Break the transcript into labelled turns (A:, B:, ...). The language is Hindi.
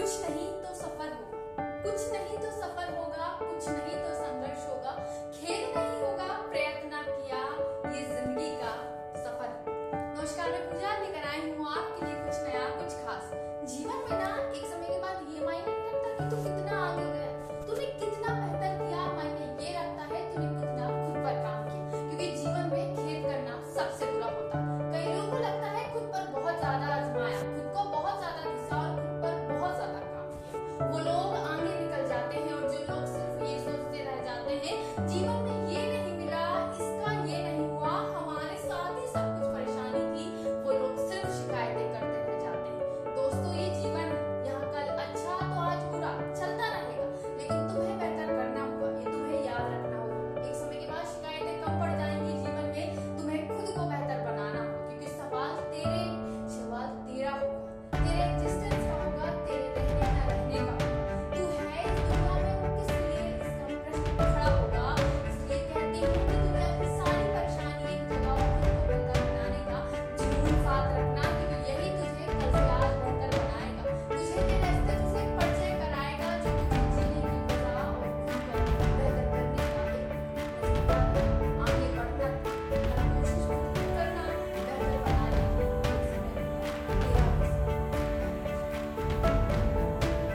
A: कुछ नहीं तो सफ़र होगा। कुछ नहीं तो सफ़र होगा, कुछ नहीं तो संघर्ष होगा। खेल नहीं होगा, प्रयत्न किया, ये ज़िंदगी का सफ़र नमस्कार, मैं पूजा, लेकर आई हूँ आपके लिए कुछ नया, कुछ खास। जीवन में ना, एक समय के बाद ये मायने नहीं रखता कि तू कितना आगे